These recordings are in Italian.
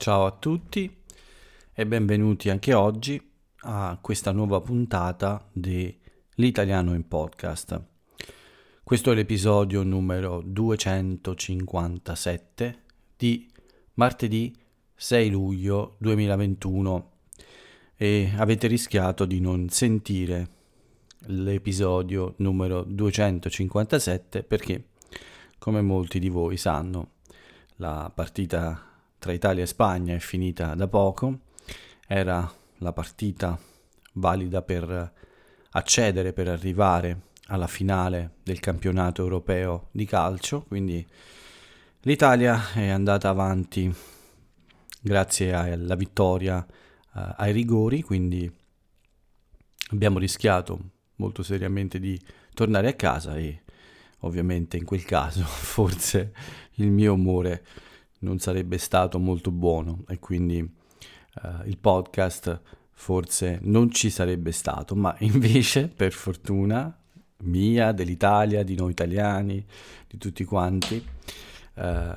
Ciao a tutti e benvenuti anche oggi a questa nuova puntata di L'italiano in podcast. Questo è l'episodio numero 257 di martedì 6 luglio 2021 e avete rischiato di non sentire l'episodio numero 257 perché, come molti di voi sanno, la partita tra Italia e Spagna è finita da poco, era la partita valida per accedere, per arrivare alla finale del campionato europeo di calcio, quindi l'Italia è andata avanti grazie alla vittoria uh, ai rigori, quindi abbiamo rischiato molto seriamente di tornare a casa e ovviamente in quel caso forse il mio umore non sarebbe stato molto buono e quindi uh, il podcast forse non ci sarebbe stato, ma invece per fortuna mia, dell'Italia, di noi italiani, di tutti quanti, uh,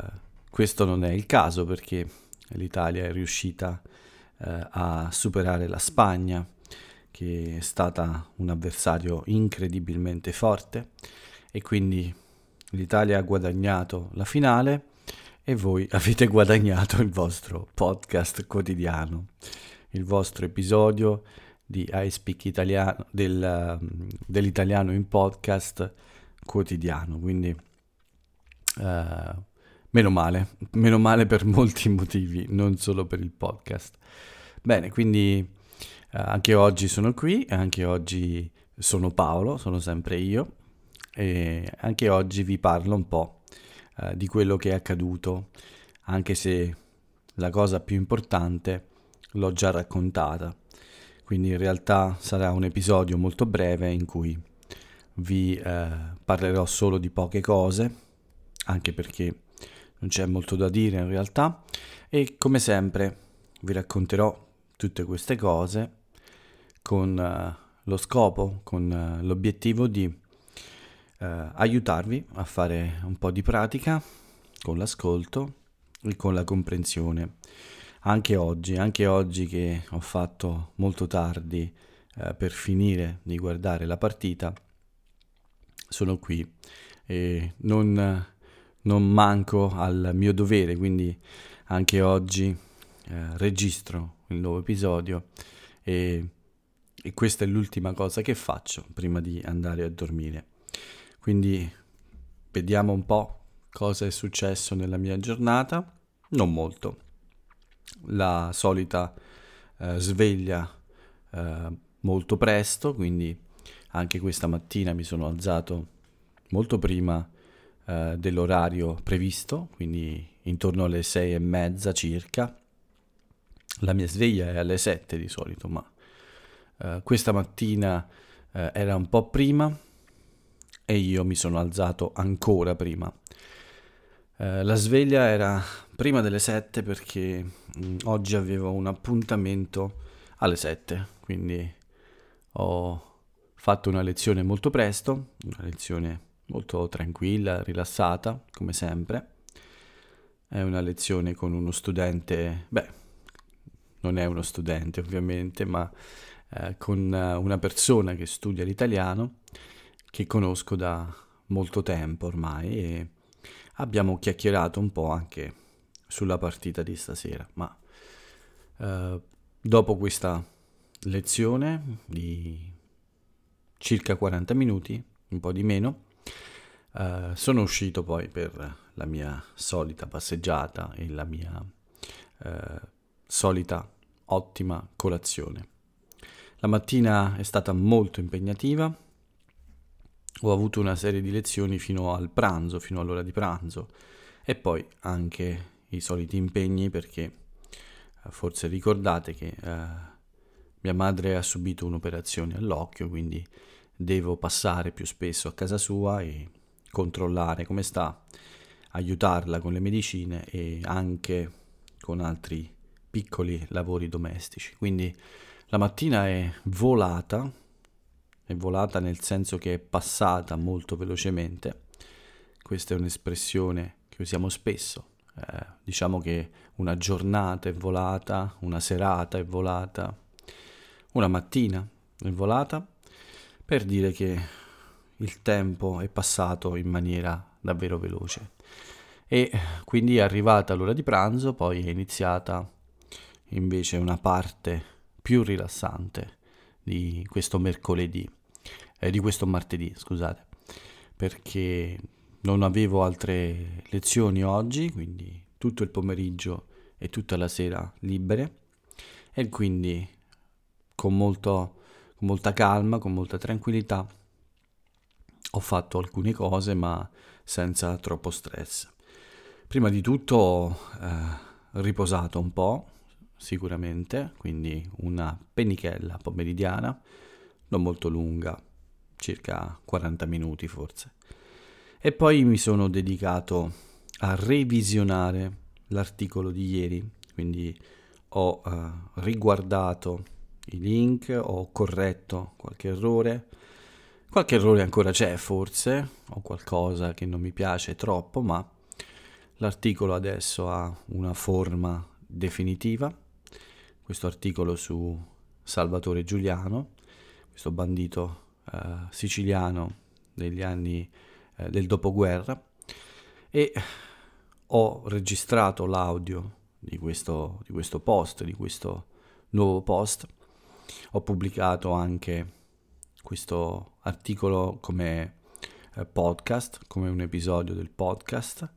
questo non è il caso perché l'Italia è riuscita uh, a superare la Spagna, che è stata un avversario incredibilmente forte e quindi l'Italia ha guadagnato la finale e voi avete guadagnato il vostro podcast quotidiano, il vostro episodio di I Speak Italiano, del, dell'italiano in podcast quotidiano. Quindi uh, meno male, meno male per molti motivi, non solo per il podcast. Bene, quindi uh, anche oggi sono qui, anche oggi sono Paolo, sono sempre io e anche oggi vi parlo un po' eh, di quello che è accaduto, anche se la cosa più importante l'ho già raccontata. Quindi in realtà sarà un episodio molto breve in cui vi eh, parlerò solo di poche cose, anche perché non c'è molto da dire in realtà, e come sempre vi racconterò tutte queste cose con uh, lo scopo, con uh, l'obiettivo di eh, aiutarvi a fare un po' di pratica con l'ascolto e con la comprensione. Anche oggi, anche oggi che ho fatto molto tardi eh, per finire di guardare la partita, sono qui e non, non manco al mio dovere, quindi anche oggi eh, registro il nuovo episodio e, e questa è l'ultima cosa che faccio prima di andare a dormire. Quindi vediamo un po' cosa è successo nella mia giornata. Non molto. La solita eh, sveglia eh, molto presto, quindi anche questa mattina mi sono alzato molto prima eh, dell'orario previsto, quindi intorno alle sei e mezza circa. La mia sveglia è alle sette di solito, ma eh, questa mattina eh, era un po' prima e io mi sono alzato ancora prima. Eh, la sveglia era prima delle 7 perché mh, mm, oggi avevo un appuntamento alle 7, quindi ho fatto una lezione molto presto, una lezione molto tranquilla, rilassata, come sempre. È una lezione con uno studente, beh, non è uno studente ovviamente, ma eh, con una persona che studia l'italiano che conosco da molto tempo ormai e abbiamo chiacchierato un po' anche sulla partita di stasera, ma eh, dopo questa lezione di circa 40 minuti, un po' di meno, eh, sono uscito poi per la mia solita passeggiata e la mia eh, solita ottima colazione. La mattina è stata molto impegnativa, ho avuto una serie di lezioni fino al pranzo, fino all'ora di pranzo e poi anche i soliti impegni perché eh, forse ricordate che eh, mia madre ha subito un'operazione all'occhio, quindi devo passare più spesso a casa sua e controllare come sta, aiutarla con le medicine e anche con altri piccoli lavori domestici. Quindi la mattina è volata è volata nel senso che è passata molto velocemente. Questa è un'espressione che usiamo spesso eh, diciamo che una giornata è volata, una serata è volata, una mattina è volata, per dire che il tempo è passato in maniera davvero veloce. E quindi è arrivata l'ora di pranzo, poi è iniziata invece una parte più rilassante di questo mercoledì, eh, di questo martedì, scusate, perché non avevo altre lezioni oggi, quindi tutto il pomeriggio e tutta la sera libere e quindi con, molto, con molta calma, con molta tranquillità ho fatto alcune cose ma senza troppo stress. Prima di tutto ho eh, riposato un po', sicuramente, quindi una pennichella pomeridiana, non molto lunga, circa 40 minuti forse. E poi mi sono dedicato a revisionare l'articolo di ieri, quindi ho uh, riguardato i link, ho corretto qualche errore, qualche errore ancora c'è forse, o qualcosa che non mi piace troppo, ma l'articolo adesso ha una forma definitiva, questo articolo su Salvatore Giuliano, questo bandito uh, siciliano degli anni uh, del dopoguerra, e ho registrato l'audio di questo, di questo post, di questo nuovo post. Ho pubblicato anche questo articolo come eh, podcast, come un episodio del podcast.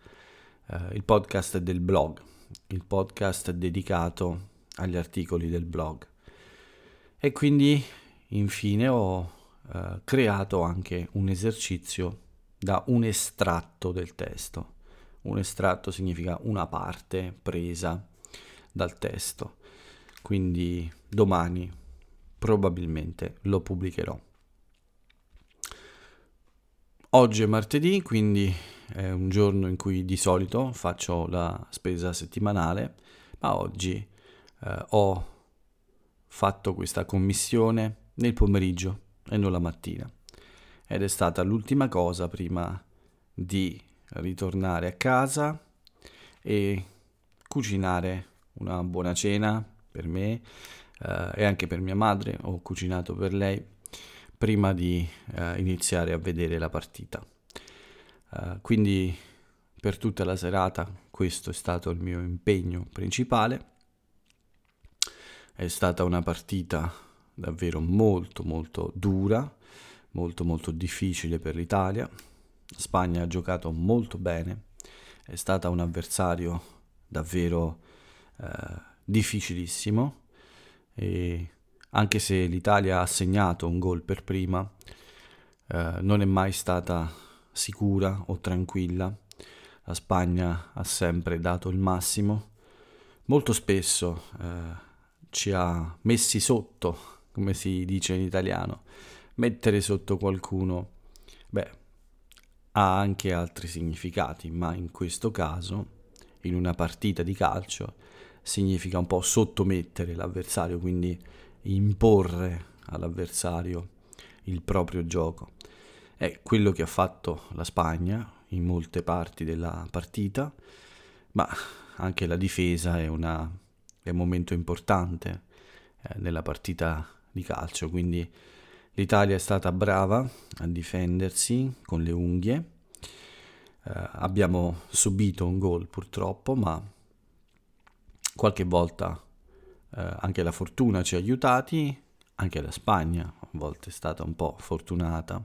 Eh, il podcast del blog, il podcast dedicato agli articoli del blog. E quindi infine ho eh, creato anche un esercizio da un estratto del testo. Un estratto significa una parte presa dal testo. Quindi domani probabilmente lo pubblicherò. Oggi è martedì, quindi è un giorno in cui di solito faccio la spesa settimanale, ma oggi eh, ho fatto questa commissione nel pomeriggio e non la mattina. Ed è stata l'ultima cosa prima di ritornare a casa e cucinare una buona cena per me eh, e anche per mia madre. Ho cucinato per lei prima di eh, iniziare a vedere la partita. Uh, quindi per tutta la serata questo è stato il mio impegno principale. È stata una partita davvero molto molto dura, molto molto difficile per l'Italia. Spagna ha giocato molto bene, è stata un avversario davvero eh, difficilissimo e anche se l'Italia ha segnato un gol per prima, eh, non è mai stata sicura o tranquilla. La Spagna ha sempre dato il massimo. Molto spesso eh, ci ha messi sotto, come si dice in italiano. Mettere sotto qualcuno, beh, ha anche altri significati, ma in questo caso, in una partita di calcio, significa un po' sottomettere l'avversario, quindi imporre all'avversario il proprio gioco. È quello che ha fatto la Spagna in molte parti della partita, ma anche la difesa è, una, è un momento importante eh, nella partita di calcio, quindi l'Italia è stata brava a difendersi con le unghie, eh, abbiamo subito un gol purtroppo, ma qualche volta eh, anche la fortuna ci ha aiutati, anche la Spagna a volte è stata un po' fortunata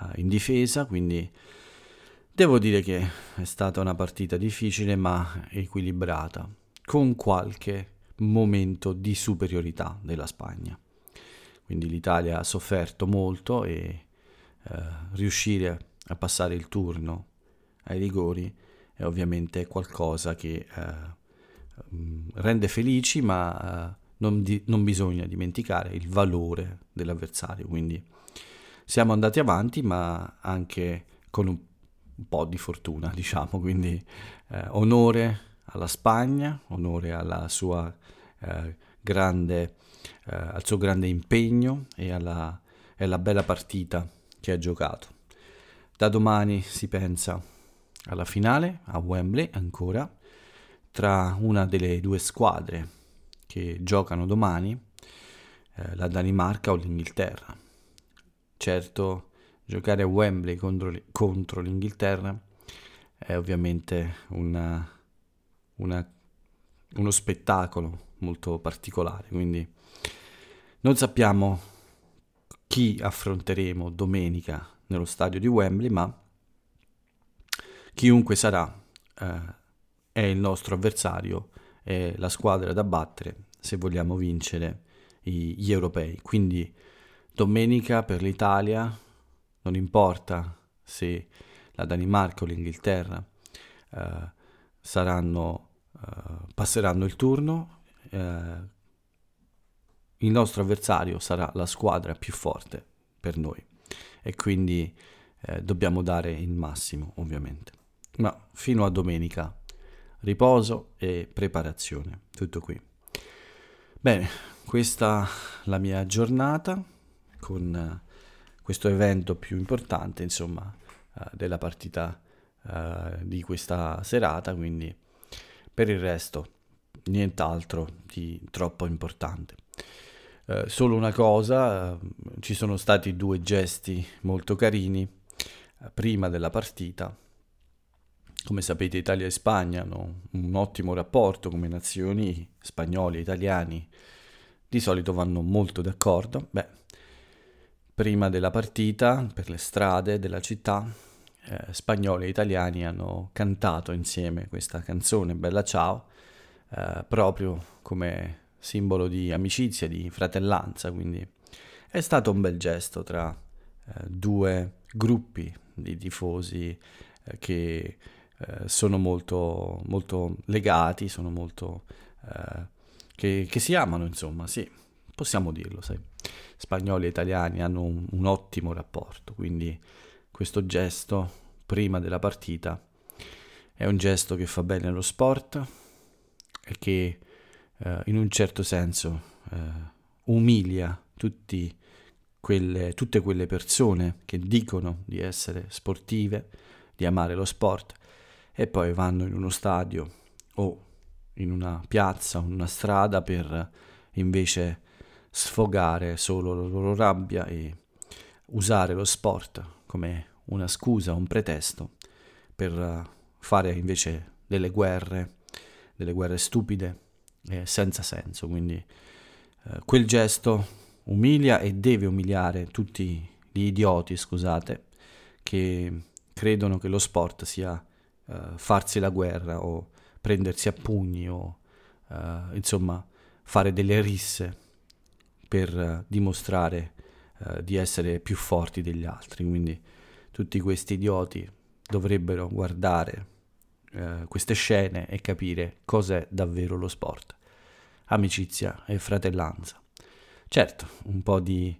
eh, in difesa, quindi devo dire che è stata una partita difficile ma equilibrata, con qualche momento di superiorità della Spagna. Quindi l'Italia ha sofferto molto e eh, riuscire a passare il turno ai rigori è ovviamente qualcosa che eh, Mm, rende felici, ma uh, non, di- non, bisogna dimenticare il valore dell'avversario. Quindi siamo andati avanti, ma anche con un, un po' di fortuna, diciamo. Quindi eh, onore alla Spagna, onore sua eh, grande, eh, al suo grande impegno e alla, e alla bella partita che ha giocato. Da domani si pensa alla finale a Wembley ancora tra una delle due squadre che giocano domani, eh, la Danimarca o l'Inghilterra. Certo, giocare a Wembley contro, contro l'Inghilterra è ovviamente una, una, uno spettacolo molto particolare, quindi non sappiamo chi affronteremo domenica nello stadio di Wembley, ma chiunque sarà eh, è il nostro avversario, è la squadra da battere se vogliamo vincere gli europei. Quindi domenica per l'Italia, non importa se la Danimarca o l'Inghilterra eh, saranno, eh, passeranno il turno, eh, il nostro avversario sarà la squadra più forte per noi e quindi eh, dobbiamo dare il massimo ovviamente. Ma fino a domenica riposo e preparazione, tutto qui. Bene, questa è la mia giornata con uh, questo evento più importante, insomma, uh, della partita uh, di questa serata, quindi per il resto nient'altro di troppo importante. solo una cosa, ci sono stati due gesti molto carini prima della partita come sapete Italia e Spagna hanno un ottimo rapporto come nazioni, spagnoli e italiani di solito vanno molto d'accordo. Beh, prima della partita, per le strade della città, eh, spagnoli e italiani hanno cantato insieme questa canzone Bella Ciao, eh, proprio come simbolo di amicizia, di fratellanza, quindi è stato un bel gesto tra eh, due gruppi di tifosi eh, che eh, sono molto, molto, legati, sono molto... Eh, che, che, si amano, insomma, sì, possiamo dirlo, sai. Spagnoli e italiani hanno un, un ottimo rapporto, quindi questo gesto prima della partita. È un gesto che fa bene allo sport e che eh, in un certo senso eh, umilia quelle, tutte quelle persone che dicono di essere sportive, di amare lo sport e poi vanno in uno stadio o in una piazza una strada per invece sfogare solo la loro rabbia e usare lo sport come una scusa, un pretesto per fare invece delle guerre, delle guerre stupide e senza senso. Quindi eh, quel gesto umilia e deve umiliare tutti gli idioti, scusate, che credono che lo sport sia uh, farsi la guerra o prendersi a pugni o uh, insomma fare delle risse per uh, dimostrare di essere più forti degli altri. Quindi tutti questi idioti dovrebbero guardare queste scene e capire cos'è davvero lo sport. Amicizia e fratellanza. Certo, un po' di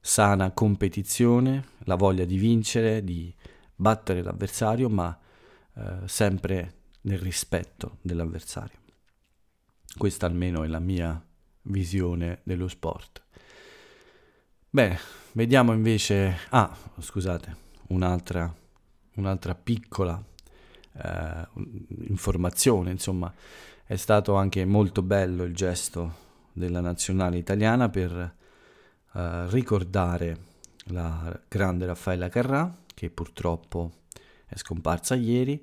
sana competizione, la voglia di vincere, di battere l'avversario, ma eh, sempre nel rispetto dell'avversario. Questa almeno è la mia visione dello sport. Bene, vediamo invece... Ah, scusate, un'altra, un'altra piccola eh, informazione, insomma, è stato anche molto bello il gesto della nazionale italiana per eh, ricordare la grande Raffaella Carrà, che purtroppo è scomparsa ieri.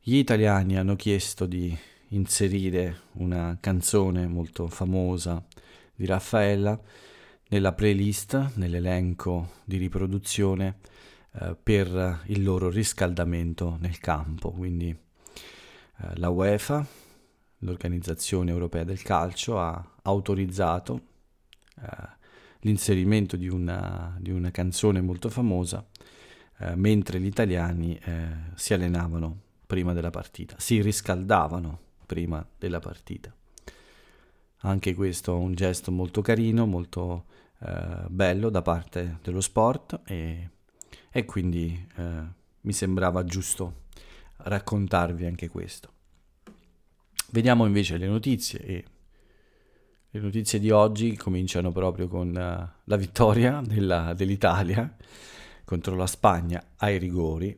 Gli italiani hanno chiesto di inserire una canzone molto famosa di Raffaella nella playlist, nell'elenco di riproduzione eh, per il loro riscaldamento nel campo. Quindi eh, la UEFA, l'Organizzazione Europea del Calcio, ha autorizzato eh, l'inserimento di una, di una canzone molto famosa eh, mentre gli italiani eh, si allenavano prima della partita, si riscaldavano prima della partita. Anche questo è un gesto molto carino, molto eh, bello da parte dello sport e, e quindi eh, mi sembrava giusto raccontarvi anche questo. Vediamo invece le notizie e le notizie di oggi cominciano proprio con uh, la vittoria della, dell'Italia contro la Spagna ai rigori.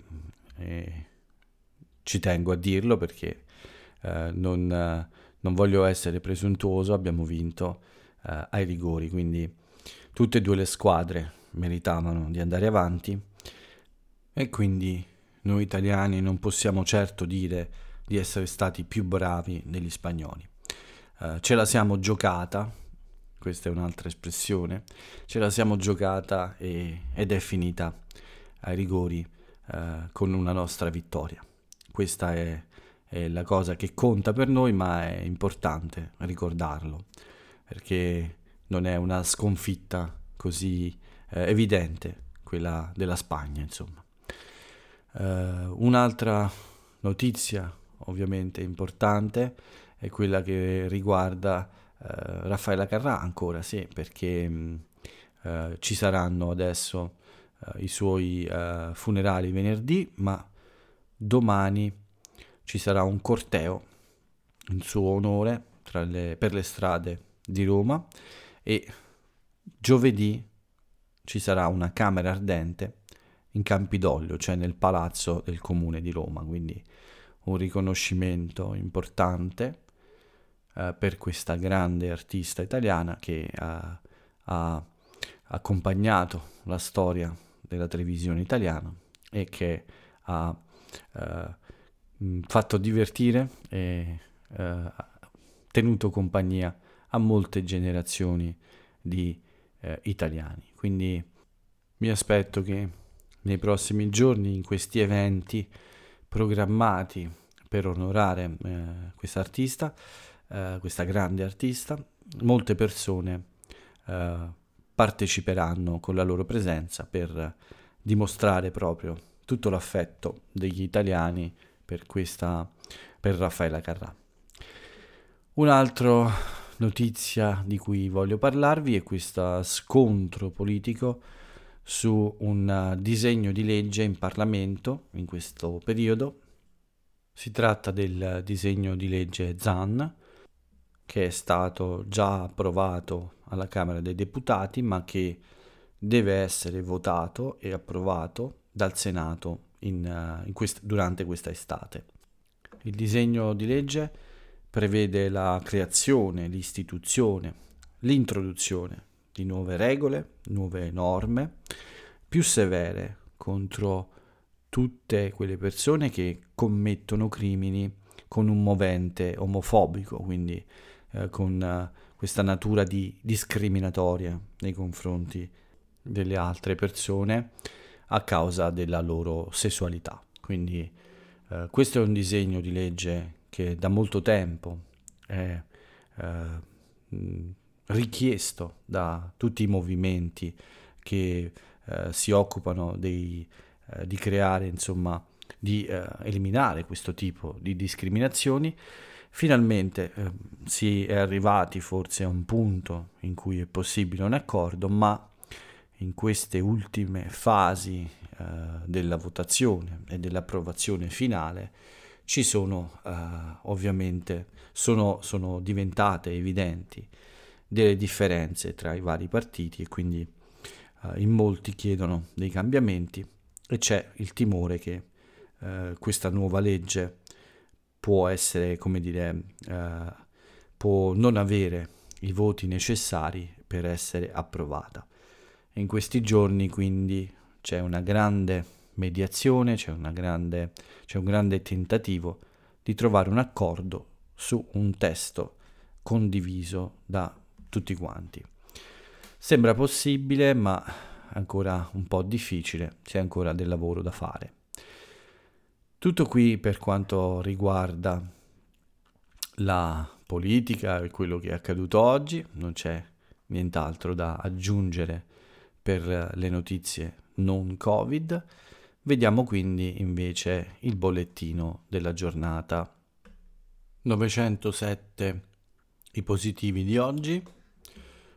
E ci tengo a dirlo perché eh, non, eh, non, voglio essere presuntuoso, abbiamo vinto ai rigori, quindi tutte e due le squadre meritavano di andare avanti e quindi noi italiani non possiamo certo dire di essere stati più bravi degli spagnoli. Uh, ce la siamo giocata, questa è un'altra espressione, ce la siamo giocata e, ed è finita ai rigori uh, con una nostra vittoria. Questa è, è, la cosa che conta per noi, ma è importante ricordarlo, perché non è una sconfitta così eh, evidente, quella della Spagna, insomma. Uh, un'altra notizia ovviamente importante è quella che riguarda uh, Raffaella Carrà ancora, sì, perché um, uh, ci saranno adesso i suoi funerali venerdì, ma domani ci sarà un corteo in suo onore le, per le strade di Roma e giovedì ci sarà una camera ardente in Campidoglio, cioè nel palazzo del comune di Roma, quindi un riconoscimento importante eh, per questa grande artista italiana che ha, ha, accompagnato la storia della televisione italiana e che ha eh, fatto divertire e eh, tenuto compagnia a molte generazioni di eh, italiani. Quindi mi aspetto che nei prossimi giorni in questi eventi programmati per onorare eh, questa artista, eh, questa grande artista, molte persone eh, parteciperanno con la loro presenza per dimostrare proprio tutto l'affetto degli italiani per questa per Raffaella Carrà. Un'altra notizia di cui voglio parlarvi è questo scontro politico su un eh, disegno di legge in Parlamento in questo periodo. Si tratta del disegno di legge ZAN, che è stato già approvato alla Camera dei Deputati, ma che deve essere votato e approvato dal Senato in, uh, in quest- durante questa estate. Il disegno di legge prevede la creazione, l'istituzione, l'introduzione di nuove regole, nuove norme più severe contro tutte quelle persone che commettono crimini con un movente omofobico, quindi eh, con eh, questa natura di discriminatoria nei confronti delle altre persone a causa della loro sessualità. Quindi eh, questo è un disegno di legge che da molto tempo è eh, richiesto da tutti i movimenti che eh, si occupano dei, eh, di creare, insomma, di eh, eliminare questo tipo di discriminazioni. Finalmente eh, si è arrivati forse a un punto in cui è possibile un accordo, ma in queste ultime fasi eh, della votazione e dell'approvazione finale ci sono eh, ovviamente sono, sono diventate evidenti delle differenze tra i vari partiti e quindi uh, in molti chiedono dei cambiamenti e c'è il timore che uh, questa nuova legge può essere, come dire, uh, può non avere i voti necessari per essere approvata. In questi giorni quindi c'è una grande mediazione, c'è, grande, c'è un grande tentativo di trovare un accordo su un testo condiviso da tutti quanti. Sembra possibile, ma ancora un po' difficile, c'è ancora del lavoro da fare. Tutto qui per quanto riguarda la politica e quello che è accaduto oggi, non c'è nient'altro da aggiungere per le notizie non Covid. Vediamo quindi invece il bollettino della giornata. 907 i positivi di oggi,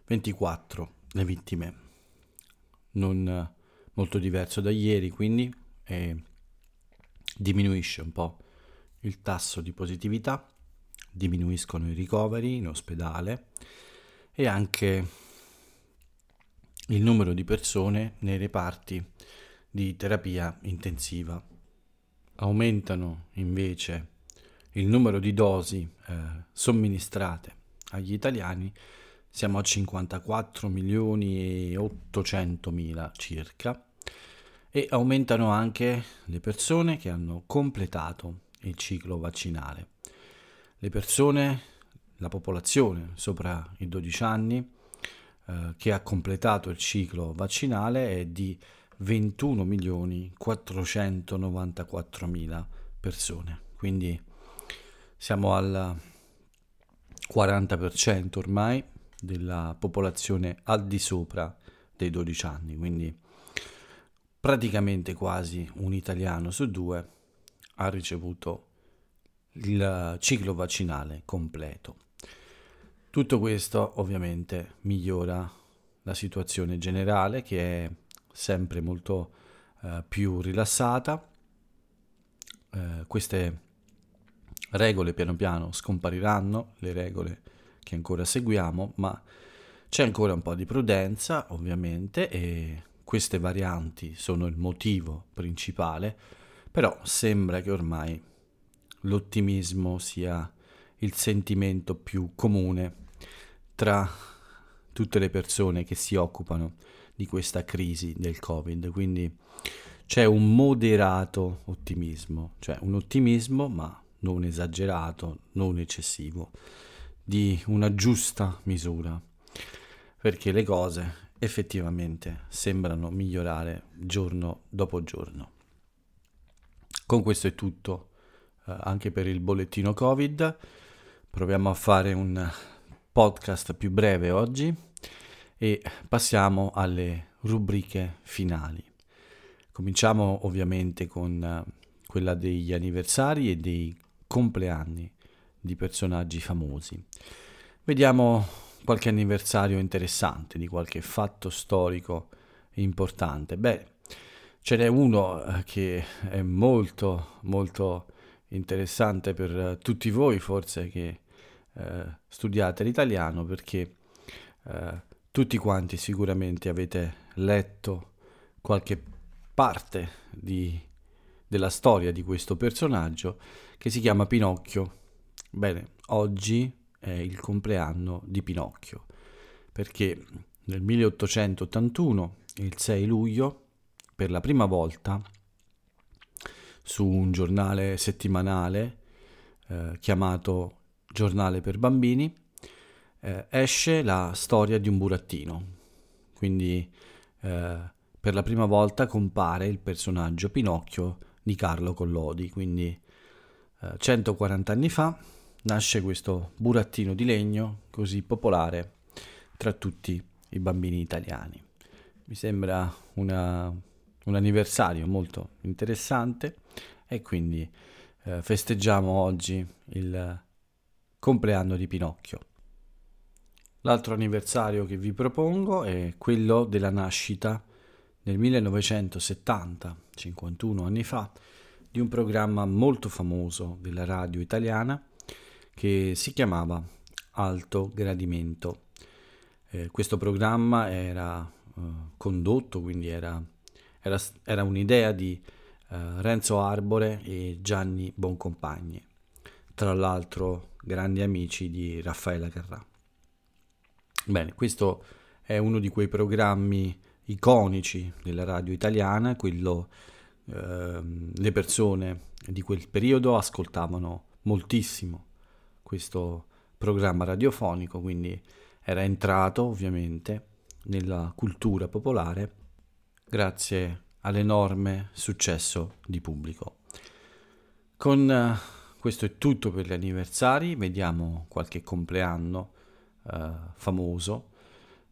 24 le vittime, non molto diverso da ieri quindi, e diminuisce un po' il tasso di positività, diminuiscono i ricoveri in ospedale e anche il numero di persone nei reparti di terapia intensiva. Aumentano invece il numero di dosi eh, somministrate agli italiani siamo a 54 milioni e 800 mila circa e aumentano anche le persone che hanno completato il ciclo vaccinale. Le persone, la popolazione sopra i 12 anni eh, che ha completato il ciclo vaccinale è di 21 milioni 494 mila persone. Quindi siamo al 40% ormai della popolazione al di sopra dei 12 anni, quindi praticamente quasi un italiano su due ha ricevuto il ciclo vaccinale completo. Tutto questo ovviamente migliora la situazione generale che è sempre molto eh, più rilassata. Eh, queste regole piano piano scompariranno, le regole che ancora seguiamo, ma c'è ancora un po' di prudenza ovviamente e queste varianti sono il motivo principale, però sembra che ormai l'ottimismo sia il sentimento più comune tra tutte le persone che si occupano di questa crisi del Covid. Quindi c'è un moderato ottimismo, cioè un ottimismo ma non esagerato, non eccessivo, di una giusta misura, perché le cose effettivamente sembrano migliorare giorno dopo giorno. Con questo è tutto eh, anche per il bollettino Covid. Proviamo a fare un podcast più breve oggi e passiamo alle rubriche finali. Cominciamo ovviamente con eh, quella degli anniversari e dei compleanni di personaggi famosi. Vediamo qualche anniversario interessante, di qualche fatto storico importante. Beh, ce n'è uno eh, che è molto molto interessante per tutti voi forse che eh, studiate l'italiano perché eh, tutti quanti sicuramente avete letto qualche parte di, della storia di questo personaggio che si chiama Pinocchio. Bene, oggi è il compleanno di Pinocchio perché nel 1881, il 6 luglio, per la prima volta su un giornale settimanale eh, chiamato giornale per bambini, eh, esce la storia di un burattino. Quindi eh, per la prima volta compare il personaggio Pinocchio di Carlo Collodi. Quindi 140 eh, anni fa nasce questo burattino di legno così popolare tra tutti i bambini italiani. Mi sembra una, un anniversario molto interessante e quindi eh, festeggiamo oggi il compleanno di Pinocchio. L'altro anniversario che vi propongo è quello della nascita nel 1970, 51 anni fa, di un programma molto famoso della radio italiana che si chiamava Alto Gradimento. Eh, questo programma era eh, condotto, quindi era, era, era un'idea di eh, Renzo Arbore e Gianni Boncompagni tra l'altro grandi amici di Raffaella Carrà. Bene, questo è uno di quei programmi iconici della radio italiana, quello eh, le persone di quel periodo ascoltavano moltissimo questo programma radiofonico, quindi era entrato ovviamente nella cultura popolare grazie all'enorme successo di pubblico. Con questo è tutto per gli anniversari, vediamo qualche compleanno eh, famoso.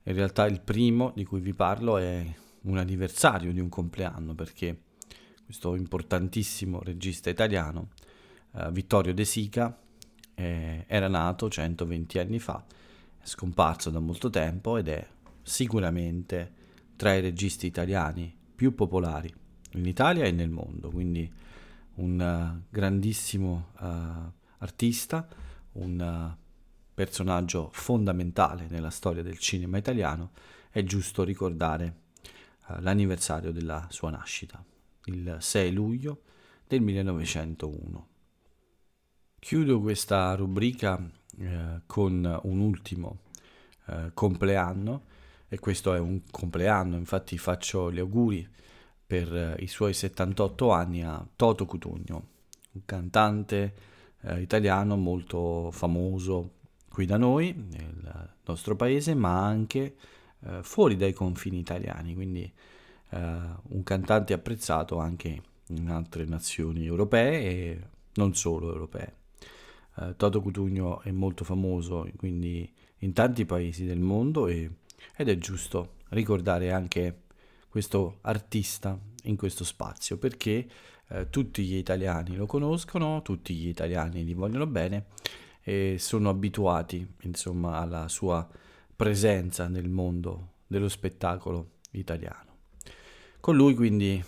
In realtà il primo di cui vi parlo è un anniversario di un compleanno perché questo importantissimo regista italiano, eh, Vittorio De Sica, eh, era nato 120 anni fa, è scomparso da molto tempo ed è sicuramente tra i registi italiani più popolari in Italia e nel mondo, quindi un uh, grandissimo uh, artista, un uh, personaggio fondamentale nella storia del cinema italiano, è giusto ricordare l'anniversario della sua nascita, il 6 luglio del 1901. Chiudo questa rubrica eh, con un ultimo eh, compleanno e questo è un compleanno, infatti faccio gli auguri per eh, i suoi 78 anni a Toto Cutugno, un cantante eh, italiano molto famoso qui da noi, nel nostro paese, ma anche eh, fuori dai confini italiani, quindi eh, un cantante apprezzato anche in altre nazioni europee e non solo europee. Eh, Toto Cutugno è molto famoso quindi in tanti paesi del mondo e, ed è giusto ricordare anche questo artista in questo spazio perché eh, tutti gli italiani lo conoscono, tutti gli italiani gli vogliono bene e sono abituati insomma alla sua presenza nel mondo dello spettacolo italiano. Con lui quindi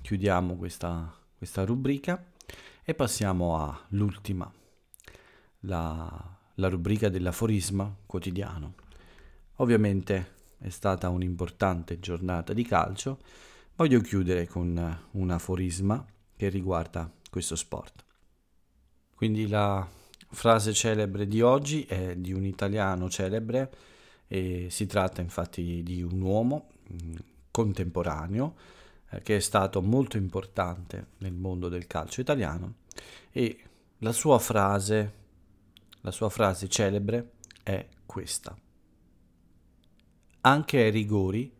chiudiamo questa, questa rubrica e passiamo all'ultima, la, la rubrica dell'aforisma quotidiano. Ovviamente è stata un'importante giornata di calcio, voglio chiudere con un aforisma che riguarda questo sport. Quindi la frase celebre di oggi è di un italiano celebre e si tratta infatti di un uomo mm, contemporaneo eh, che è stato molto importante nel mondo del calcio italiano e la sua frase la sua frase celebre è questa anche ai rigori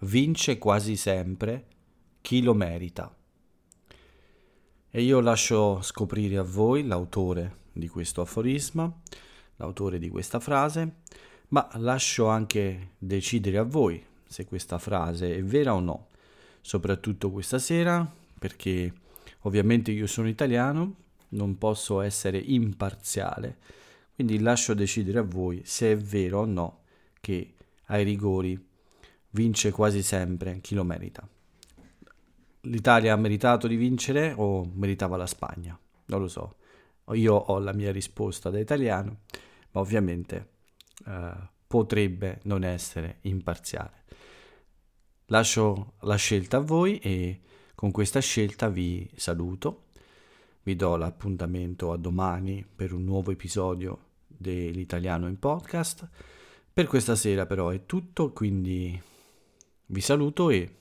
vince quasi sempre chi lo merita. E io lascio scoprire a voi l'autore di questo aforisma, l'autore di questa frase, ma lascio anche decidere a voi se questa frase è vera o no, soprattutto questa sera, perché ovviamente io sono italiano, non posso essere imparziale, quindi lascio decidere a voi se è vero o no che ai rigori vince quasi sempre chi lo merita. L'Italia ha meritato di vincere o meritava la Spagna? Non lo so. Io ho la mia risposta da italiano, ma ovviamente eh, potrebbe non essere imparziale. Lascio la scelta a voi e con questa scelta vi saluto. Vi do l'appuntamento a domani per un nuovo episodio dell'italiano in podcast. Per questa sera però è tutto, quindi vi saluto e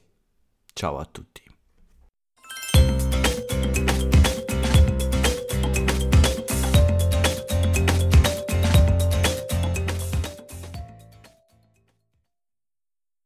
ciao a tutti.